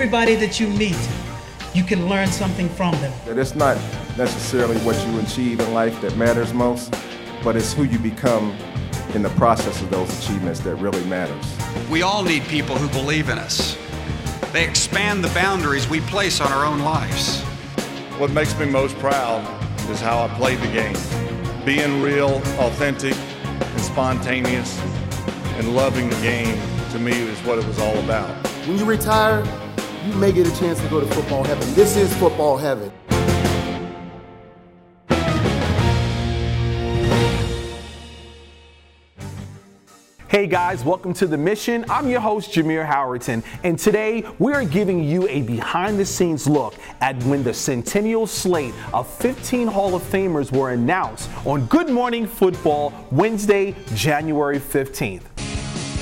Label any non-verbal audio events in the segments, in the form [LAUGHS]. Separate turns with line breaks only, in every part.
Everybody that you meet, you can learn something from them.
It's not necessarily what you achieve in life that matters most, but it's who you become in the process of those achievements that really matters.
We all need people who believe in us. They expand the boundaries we place on our own lives.
What makes me most proud is how I played the game. Being real, authentic, and spontaneous, and loving the game to me is what it was all about.
When you retire, you may get a chance to go to football heaven. This is football heaven.
Hey guys, welcome to The Mission. I'm your host, Jameer Howerton, and today we are giving you a behind the scenes look at when the centennial slate of 15 Hall of Famers were announced on Good Morning Football Wednesday, January 15th.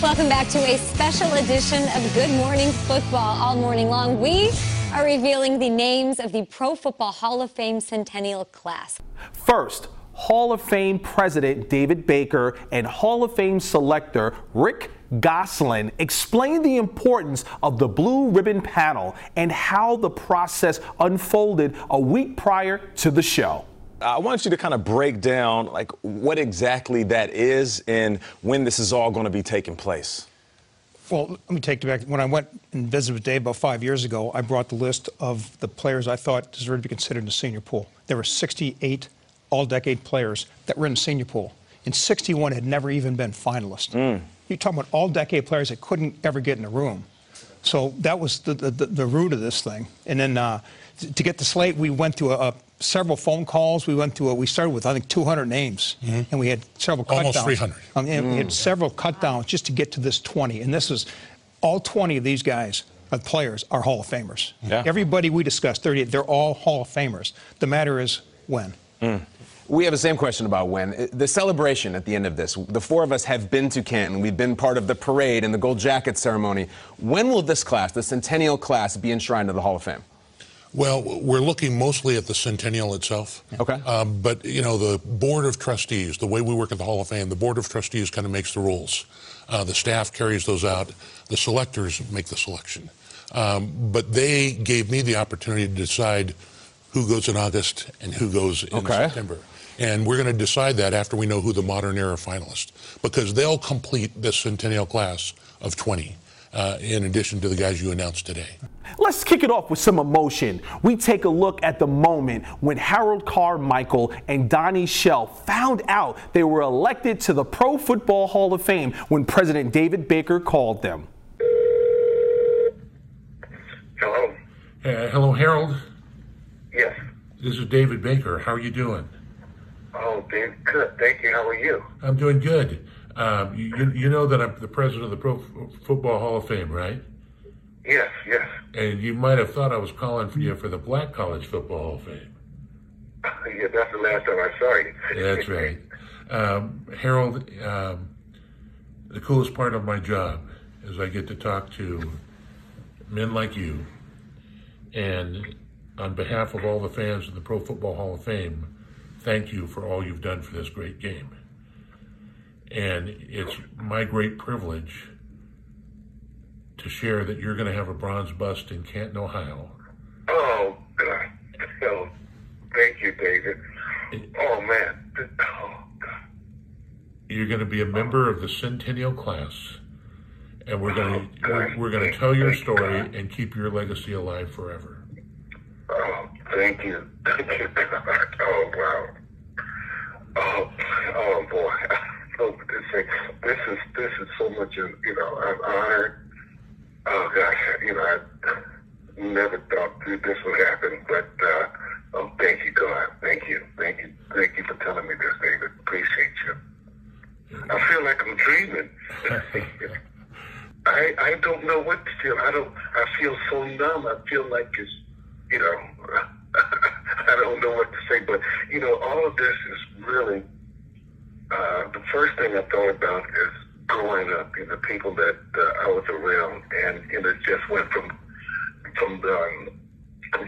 Welcome back to a special edition of Good Morning Football. All morning long, we are revealing the names of the Pro Football Hall of Fame centennial class.
First, Hall of Fame President David Baker and Hall of Fame selector Rick Gosselin explained the importance of the blue ribbon panel and how the process unfolded a week prior to the show.
I want you to kind of break down like what exactly that is and when this is all going to be taking place.
Well, let me take you back. When I went and visited with Dave about five years ago, I brought the list of the players I thought deserved to be considered in the senior pool. There were 68 all-decade players that were in the senior pool, and 61 had never even been finalists.
Mm.
You're talking about all-decade players that couldn't ever get in a room. So that was the, the, the root of this thing. And then uh, to get the slate, we went through a, a, several phone calls. We went through a, we started with I think 200 names,
mm-hmm.
and we had several cut
almost
downs.
300.
Um, and
mm.
We had several cut downs just to get to this 20. And this is all 20 of these guys. Uh, players are Hall of Famers.
Yeah.
Everybody we discussed, 38, they're all Hall of Famers. The matter is when.
Mm. We have the same question about when. The celebration at the end of this, the four of us have been to Canton. We've been part of the parade and the gold jacket ceremony. When will this class, the centennial class, be enshrined to the Hall of Fame?
Well, we're looking mostly at the centennial itself.
Okay.
Um, but, you know, the Board of Trustees, the way we work at the Hall of Fame, the Board of Trustees kind of makes the rules. Uh, the staff carries those out. The selectors make the selection. Um, but they gave me the opportunity to decide who goes in August and who goes in
okay.
September. And we're going to decide that after we know who the modern era finalists, because they'll complete the centennial class of 20. Uh, in addition to the guys you announced today.
Let's kick it off with some emotion. We take a look at the moment when Harold Carmichael and Donnie Shell found out they were elected to the Pro Football Hall of Fame when President David Baker called them.
Hello.
Uh, hello, Harold.
Yes.
This is David Baker. How are you doing?
Oh, Dave, good. Thank you. How are you?
I'm doing good. Um, you, you know that I'm the president of the Pro Football Hall of Fame, right?
Yes, yes.
And you might have thought I was calling for you for the Black College Football Hall of Fame. [LAUGHS]
Yeah, that's the last time I saw you. [LAUGHS]
that's right. Um, Harold, um, the coolest part of my job is I get to talk to men like you. And on behalf of all the fans of the Pro Football Hall of Fame, thank you for all you've done for this great game. And it's my great privilege to share that you're going to have a bronze bust in Canton, Ohio.
Oh, God. Oh, thank you, David. Oh, man. Oh, God.
You're going to be a member of the Centennial class, and we're going to oh, we're, we're going to tell your story and keep your legacy alive forever.
Oh, thank you. Thank you, God. Oh, wow. Oh, oh boy. Oh, this, is this is so much. of You know, I'm honored. Oh gosh, you know, I never thought this would happen, but uh, oh, thank you, God. Thank you, thank you, thank you for telling me this, David. Appreciate you. I feel like I'm dreaming. I I don't know what to feel. I don't. I feel so numb. I feel like it's, you know, [LAUGHS] I don't know what to say. But you know, all of this is really uh, the first thing I thought about is growing up and the people that uh, I was around, and know, it just went from from um,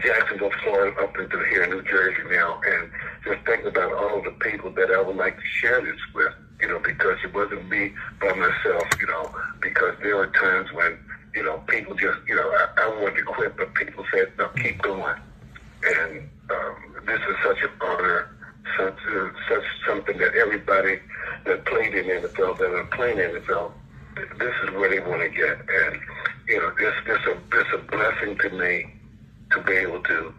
Jacksonville, Florida, up into here in New Jersey now, and just thinking about all the people that I would like to share this with, you know, because it wasn't me by myself, you know, because there were times when you know, people just, you know, I, I wanted to quit, but people said, no, keep going. And um, this is such an honor, such, uh, such something that everybody that played in the NFL, that are playing in the NFL, this is where they want to get. And, you know, this, this, a, this a blessing to me to be able to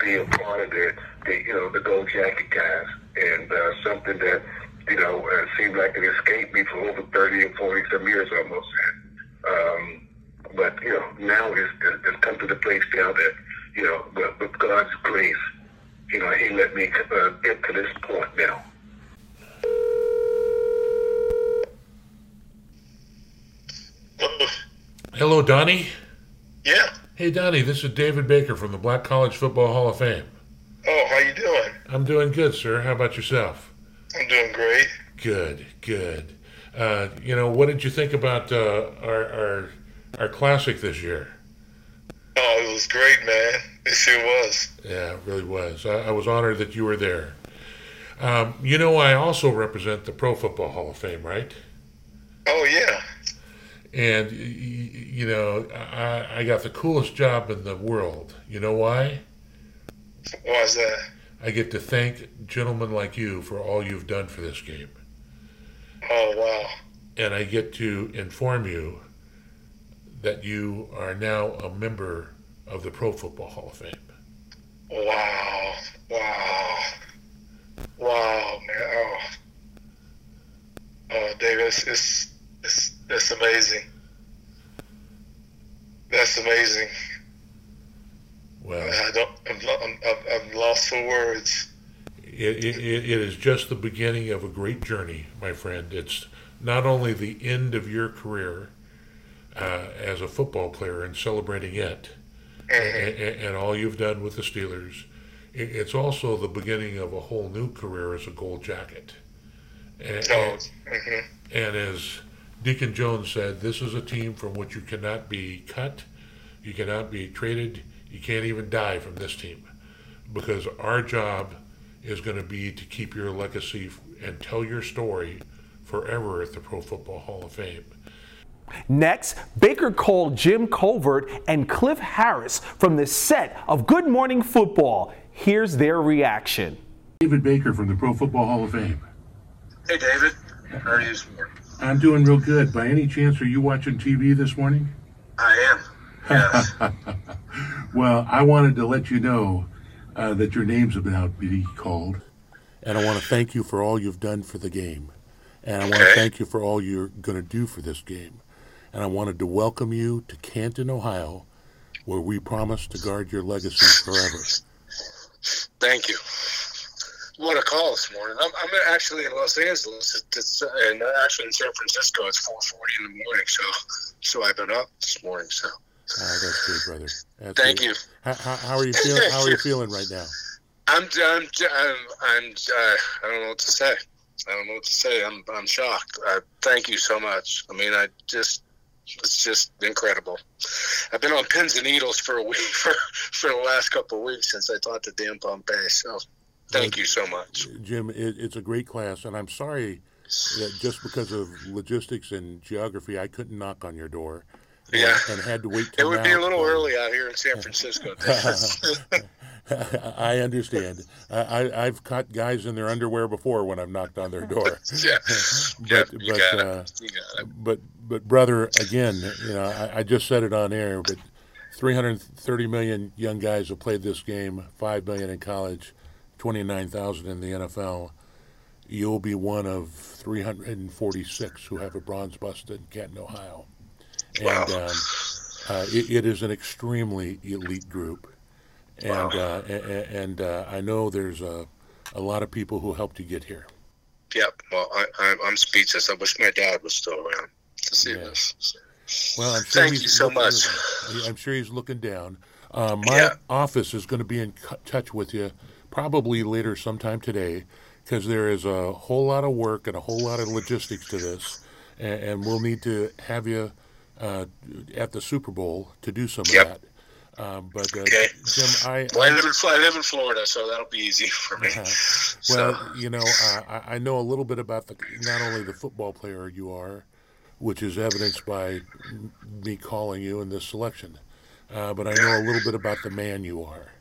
be a part of the, the you know, the Gold Jacket guys. And uh, something that, you know, uh, seemed like it escaped me for over 30 and 40 some years almost. Um, but, you know, now it's, it's come to the place now that, you know, with God's grace, you know, he let me uh, get to this point now.
Hello, Donnie.
Yeah.
Hey, Donnie, this is David Baker from the Black College Football Hall of Fame.
Oh, how you doing?
I'm doing good, sir. How about yourself?
I'm doing great.
Good, good. Uh, you know, what did you think about uh, our, our our classic this year?
It was great, man. It sure was.
Yeah, it really was. I, I was honored that you were there. Um, you know, I also represent the Pro Football Hall of Fame, right?
Oh yeah.
And you know, I, I got the coolest job in the world. You know why?
Why's that?
I get to thank gentlemen like you for all you've done for this game.
Oh wow.
And I get to inform you that you are now a member of the Pro Football Hall of Fame.
Wow. Wow. Wow, man. Oh, oh Dave, it's, it's, it's, that's amazing. That's amazing.
Well,
I don't, I'm, I'm, I'm, I'm lost for words.
It, it, it is just the beginning of a great journey, my friend. It's not only the end of your career uh, as a football player and celebrating it Eh, eh. and, and all you've done with the Steelers, it's also the beginning of a whole new career as a gold jacket. And, and, and as Deacon Jones said, this is a team from which you cannot be cut, you cannot be traded, you can't even die from this team because our job is going to be to keep your legacy and tell your story forever at the Pro Football Hall of Fame.
Next, Baker called Jim Covert and Cliff Harris from the set of Good Morning Football. Here's their reaction.
David Baker from the Pro Football Hall of Fame.
Hey, David. How are you this morning?
I'm doing real good. By any chance, are you watching TV this morning?
I am. Yes. [LAUGHS]
well, I wanted to let you know uh, that your name's about to be called. And I want to thank you for all you've done for the game. And I want to thank you for all you're going to do for this game. And I wanted to welcome you to Canton, Ohio, where we promise to guard your legacy forever.
Thank you. What a call this morning. I'm, I'm actually in Los Angeles, it's, it's, and actually in San Francisco. It's 4:40 in the morning, so so I've been up this morning. So
Ah, that's good, brother. That's
Thank
good.
you.
How, how, how are you feeling? [LAUGHS] How are you feeling right now?
I'm I'm I'm, I'm uh, I don't know what to say. I don't know what to say. I'm I'm shocked. Uh, thank you so much. I mean, I just it's just incredible. I've been on pins and needles for a week [LAUGHS] for for the last couple of weeks since I taught the Dan Pompei. So thank you so much.
Jim, it, it's a great class, and I'm sorry that just because of logistics and geography, I couldn't knock on your door.
Yeah.
And had to wait
It
till
would be a little early out here in San Francisco. [LAUGHS]
I understand. I, I, I've caught guys in their underwear before when I've knocked on their door. [LAUGHS]
yeah,
but,
you
but,
got
uh,
it. You got it.
but, but brother, again, you know, I, I just said it on air, but 330 million young guys have played this game, 5 million in college, 29,000 in the NFL. You'll be one of 346 who have a bronze bust in Canton, Ohio. And um, uh, it, it is an extremely elite group. And, uh, a- a- and uh, I know there's a, a lot of people who helped you get here.
Yep. Well, I, I'm, I'm speechless. I wish my dad was still around to see this.
Well, I'm sure
Thank
he's
you so
looking-
much.
I'm sure he's looking down. Uh, my
Yeah.
office is going to be in touch with you probably later sometime today because there is a whole lot of work and a whole lot of logistics to this, and, and we'll need to have you uh, at the Super Bowl to do some
Yep.
of that. Um, but uh,
Okay.
Jim, I,
Well, I live in I live in Florida, so that'll be easy for me.
well,
so
you know, uh, I, I know a little bit about the not only the football player you are, which is evidenced by me calling you in this selection. Uh, but I know a little bit about the man you are.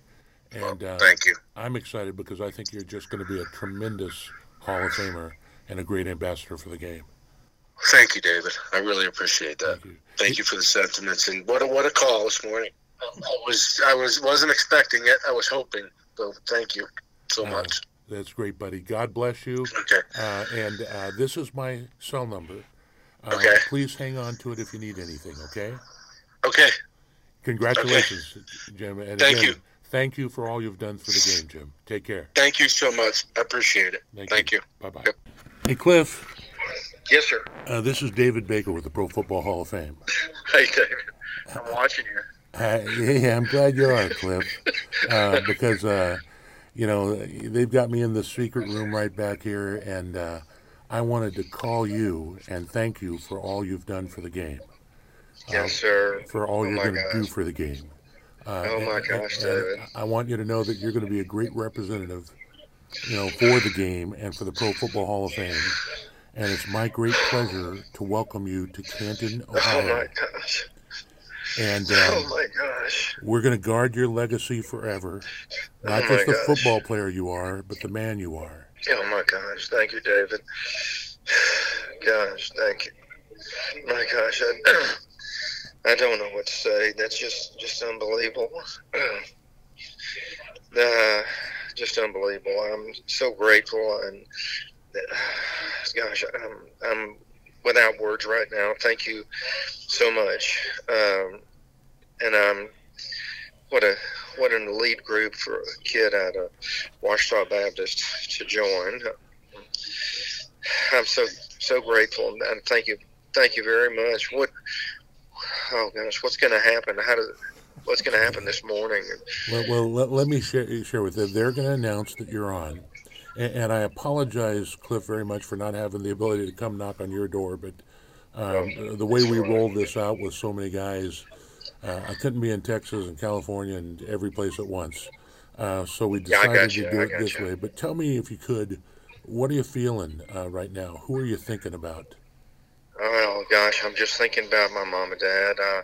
And uh,
thank you.
I'm excited because I think you're just going to be a tremendous Hall of Famer and a great ambassador for the game.
Thank you, David. I really appreciate that. Thank you, thank you for the sentiments and what a, what a call this morning. I was I was wasn't expecting it. I was hoping. So thank you so uh, much.
That's great, buddy. God bless you.
Okay.
Uh, and uh, this is my cell number. Uh,
okay.
Please hang on to it if you need anything. Okay.
Okay.
Congratulations, okay. Jim. And
thank
again,
you.
Thank you for all you've done for the game, Jim. Take care.
Thank you so much. I appreciate it.
Thank,
thank you.
you. Bye bye. Yep. Hey, Cliff.
Yes, sir.
Uh, this is David Baker with the Pro Football Hall of Fame. [LAUGHS]
Hey, David. I'm watching you.
Uh, yeah, I'm glad you are, Cliff, [LAUGHS] uh, because uh, you know they've got me in the secret room right back here, and uh, I wanted to call you and thank you for all you've done for the game.
Yes, sir.
For all
oh
you're going to do for the game. Uh,
oh my
and-
gosh, David.
I want you to know that you're going to be a great representative, you know, for the game and for the Pro Football Hall of Fame. And it's my great pleasure to welcome you to Canton, [LAUGHS]
Oh
Ohio.
my gosh.
And
Oh
um,
my gosh.
we're going to guard your legacy forever. Not
Oh
just the
gosh.
football player you are, but the man you are.
Oh my gosh. Thank you, David. [SIGHS] Gosh, thank you. My gosh, I, [CLEARS THROAT] I don't know what to say. That's just just unbelievable. [CLEARS THROAT] Uh, just unbelievable. I'm so grateful and uh, [SIGHS] gosh, I'm I'm without words right now. Thank you so much. Um, and I'm what a what an elite group for a kid out of Ouachita Baptist to join. I'm so so grateful and thank you thank you very much. What oh gosh, what's going to happen? How does what's going to happen this morning?
Well, well let, let me share, share with you. They're going to announce that you're on. And, and I apologize, Cliff, very much for not having the ability to come knock on your door. But um, the way we rolled this out with so many guys, uh, I couldn't be in Texas and California and every place at once. Uh, so we decided
got you,
to do it this way. But tell me, if you could, what are you feeling uh, right now? Who are you thinking about?
Oh gosh, I'm just thinking about my mom and dad. Uh,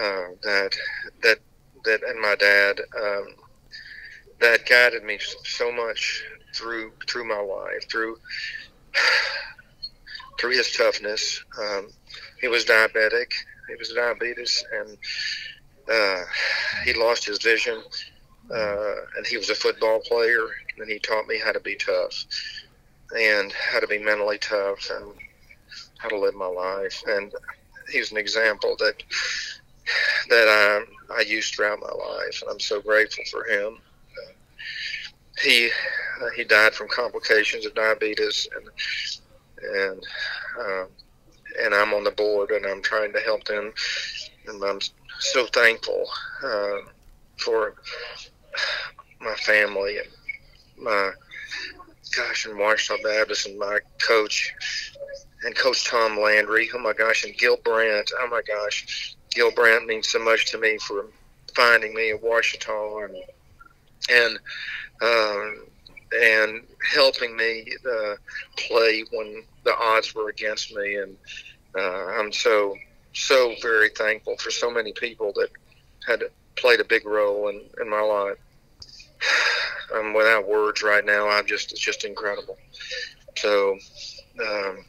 uh, that that that and my dad um, that guided me so much through through my life through [SIGHS] through his toughness. Um, he was diabetic. He was diabetes, and uh, he lost his vision. Uh, and he was a football player, and he taught me how to be tough and how to be mentally tough and how to live my life. And he's an example that that I I used throughout my life, and I'm so grateful for him. Uh, he uh, he died from complications of diabetes, and and um, and I'm on the board, and I'm trying to help them, and I'm so thankful uh, for my family and my gosh, and Ouachita Baptist and my coach and Coach Tom Landry. Oh my gosh, and Gil Brandt. Oh my gosh, Gil Brandt means so much to me for finding me at Ouachita and and um, and helping me uh, play when the odds were against me. And uh, I'm so so very thankful for so many people that had played a big role in, in my life. [SIGHS] I'm without words right now. I'm just it's just incredible. So, um,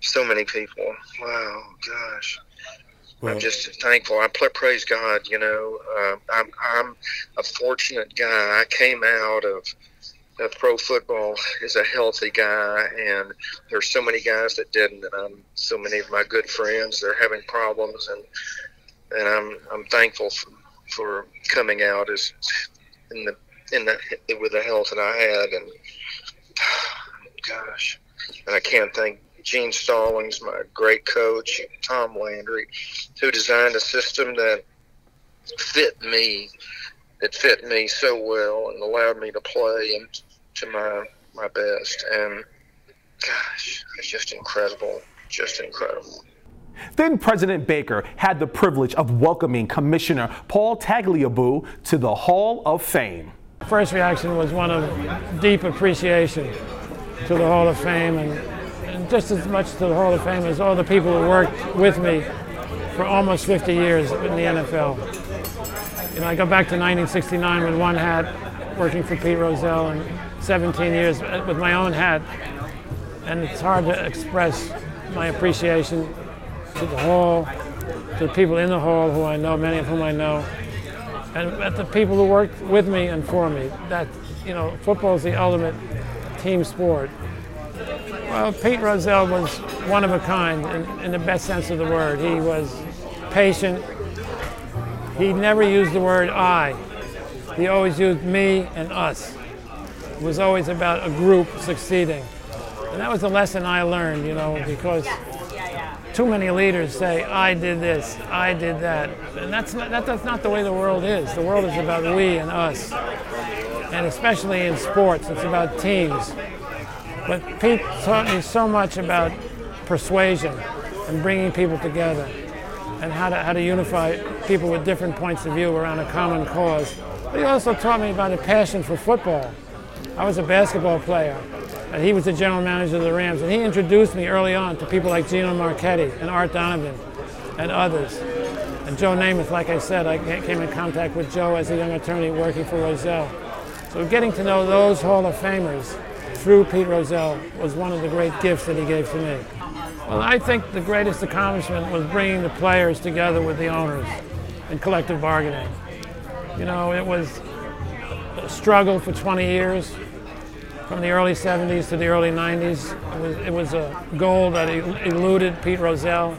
so many people. Wow, gosh.
Well-
I'm just thankful. I praise God. You know, uh, I'm I'm a fortunate guy. I came out of of pro football is a healthy guy, and there's so many guys that didn't, and I'm so many of my good friends they're having problems, and and I'm I'm thankful for, for coming out as in the in the with the health that I had, and [SIGHS] gosh, and I can't thank Gene Stallings, my great coach, Tom Landry, who designed a system that fit me, that fit me so well and allowed me to play and to my my best. And gosh, it's just incredible, just incredible.
Then President Baker had the privilege of welcoming Commissioner Paul Tagliabue to the Hall of Fame.
First reaction was one of deep appreciation to the Hall of Fame and, and just as much to the Hall of Fame as all the people who worked with me for almost 50 years in the NFL. You know, I go back to 1969 with one hat, working for Pete Rozelle, and 17 years with my own hat. And it's hard to express my appreciation to the Hall, to the people in the Hall who I know, many of whom I know, and the people who worked with me and for me. That, you know, football is the ultimate team sport. Well, Pete Rozelle was one of a kind in, in the best sense of the word. He was patient. He never used the word I. He always used me and us. It was always about a group succeeding. And that was the lesson I learned, you know, because too many leaders say, I did this, I did that. And that's not, that, that's not the way the world is. The world is about we and us. And especially in sports, it's about teams. But Pete taught me so much about persuasion and bringing people together and how to, how to unify people with different points of view around a common cause. But he also taught me about a passion for football. I was a basketball player, and he was the general manager of the Rams, and he introduced me early on to people like Gino Marchetti and Art Donovan and others. And Joe Namath, like I said, I came in contact with Joe as a young attorney working for Rozelle. So getting to know those Hall of Famers through Pete Rozelle was one of the great gifts that he gave to me. Well, I think the greatest accomplishment was bringing the players together with the owners in collective bargaining. You know, it was a struggle for 20 years, from the early 70s to the early 90s. It was, it was a goal that eluded Pete Rozelle.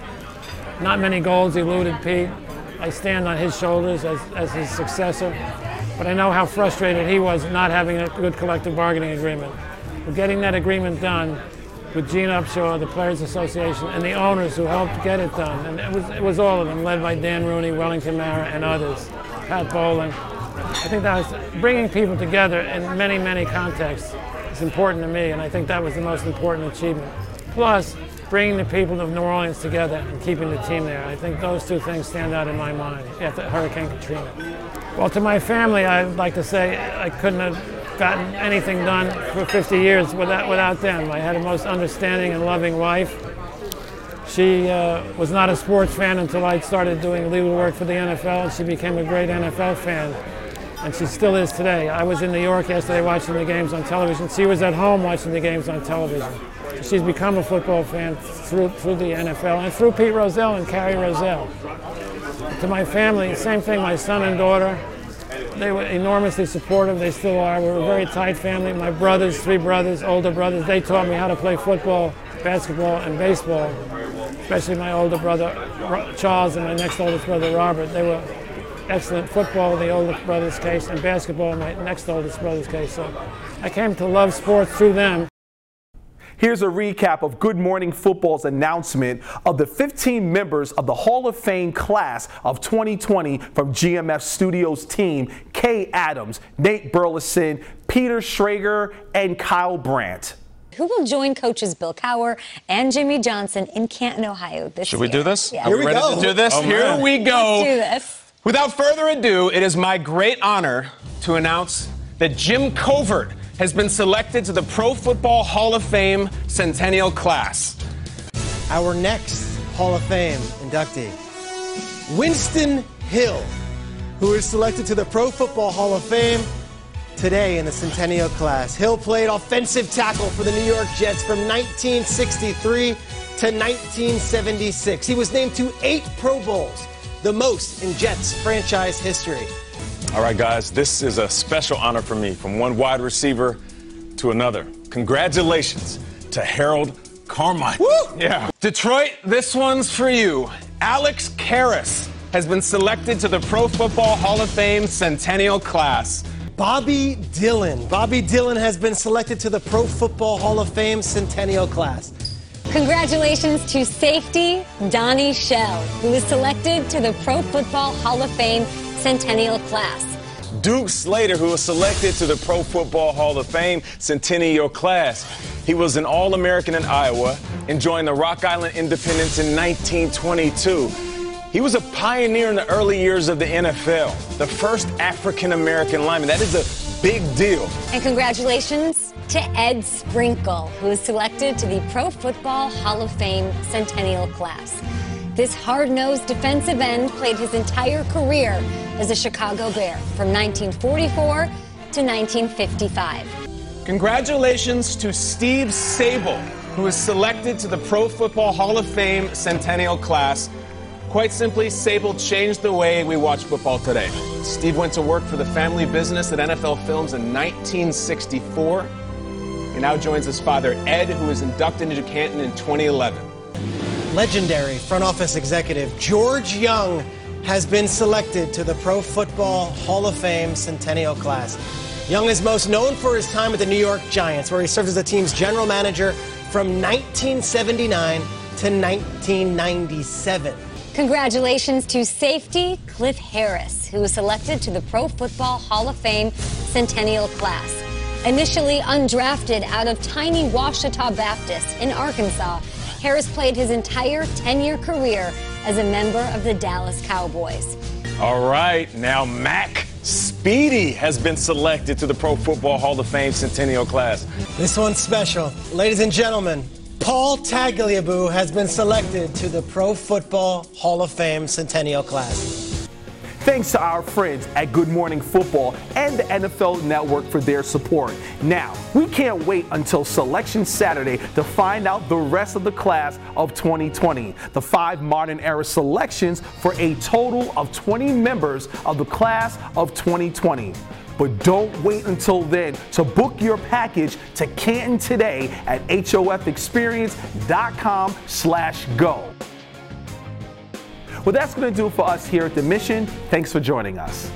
Not many goals eluded Pete. I stand on his shoulders as, as his successor, but I know how frustrated he was not having a good collective bargaining agreement. But getting that agreement done with Gene Upshaw, the Players Association, and the owners who helped get it done. And it was, it was all of them, led by Dan Rooney, Wellington Mara, and others, Pat Bowlen. I think that was bringing people together in many, many contexts is important to me, and I think that was the most important achievement. Plus, bringing the people of New Orleans together and keeping the team there. I think those two things stand out in my mind after Hurricane Katrina. Well, to my family, I'd like to say I couldn't have gotten anything done for 50 years without, without them. I had a most understanding and loving wife. She uh, was not a sports fan until I started doing legal work for the NFL, and she became a great NFL fan. And she still is today. I was in New York yesterday watching the games on television. She was at home watching the games on television. She's become a football fan through, through the NFL and through Pete Rozelle and Carrie Rozelle. To my family, same thing, my son and daughter. They were enormously supportive. They still are. We're a very tight family. My brothers, three brothers, older brothers, they taught me how to play football, basketball, and baseball. Especially my older brother Charles and my next oldest brother Robert. They were excellent football in the oldest brother's case and basketball in my next oldest brother's case. So I came to love sports through them.
Here's a recap of Good Morning Football's announcement of the 15 members of the Hall of Fame class of 2020 from GMF Studios team Kay Adams, Nate Burleson, Peter Schrager, and Kyle Brandt
who will join coaches Bill Cowher and Jimmy Johnson in Canton, Ohio this year?
Should
year.
we do this?
Yeah.
Are we ready go. to do this? Oh, Here we go.
Let's do this.
Without further ado, it is my great honor to announce that Jim Covert has been selected to the Pro Football Hall of Fame Centennial class.
Our next Hall of Fame inductee, Winston Hill, who is selected to the Pro Football Hall of Fame today in the Centennial class. Hill played offensive tackle for the New York Jets from 1963 to 1976. He was named to eight Pro Bowls, the most in Jets franchise history.
All right, guys, this is a special honor for me from one wide receiver to another. Congratulations to Harold Carmichael.
Woo! Yeah. Detroit, this one's for you. Alex Karras has been selected to the Pro Football Hall of Fame Centennial class.
Bobby Dillon. Bobby Dillon has been selected to the Pro Football Hall of Fame Centennial class.
Congratulations to safety Donnie Shell, who was selected to the Pro Football Hall of Fame Centennial class.
Duke Slater, who was selected to the Pro Football Hall of Fame Centennial class. He was an All American in Iowa and joined the Rock Island Independents in 1922. He was a pioneer in the early years of the NFL, the first African American lineman. That is a big deal.
And congratulations to Ed Sprinkle, who is selected to the Pro Football Hall of Fame Centennial class. This hard nosed defensive end played his entire career as a Chicago Bear from 1944 to 1955.
Congratulations to Steve Sabol, who is selected to the Pro Football Hall of Fame Centennial class. Quite simply, Sabol changed the way we watch football today. Steve went to work for the family business at NFL Films in 1964. He now joins his father, Ed, who was inducted into Canton in 2011.
Legendary front office executive George Young has been selected to the Pro Football Hall of Fame Centennial class. Young is most known for his time at the New York Giants, where he served as the team's general manager from 1979 to 1997.
Congratulations to safety Cliff Harris, who was selected to the Pro Football Hall of Fame Centennial class. Initially undrafted out of tiny Ouachita Baptist in Arkansas, Harris played his entire 10 year career as a member of the Dallas Cowboys.
All right, now Mac Speedie has been selected to the Pro Football Hall of Fame Centennial class.
This one's special. Ladies and gentlemen, Paul Tagliabue has been selected to the Pro Football Hall of Fame Centennial class.
Thanks to our friends at Good Morning Football and the NFL Network for their support. Now, we can't wait until Selection Saturday to find out the rest of the class of 2020. The five modern era selections for a total of 20 members of the class of 2020. But don't wait until then to book your package to Canton today at hofexperience.com slash go. Well, that's going to do it for us here at The Mission. Thanks for joining us.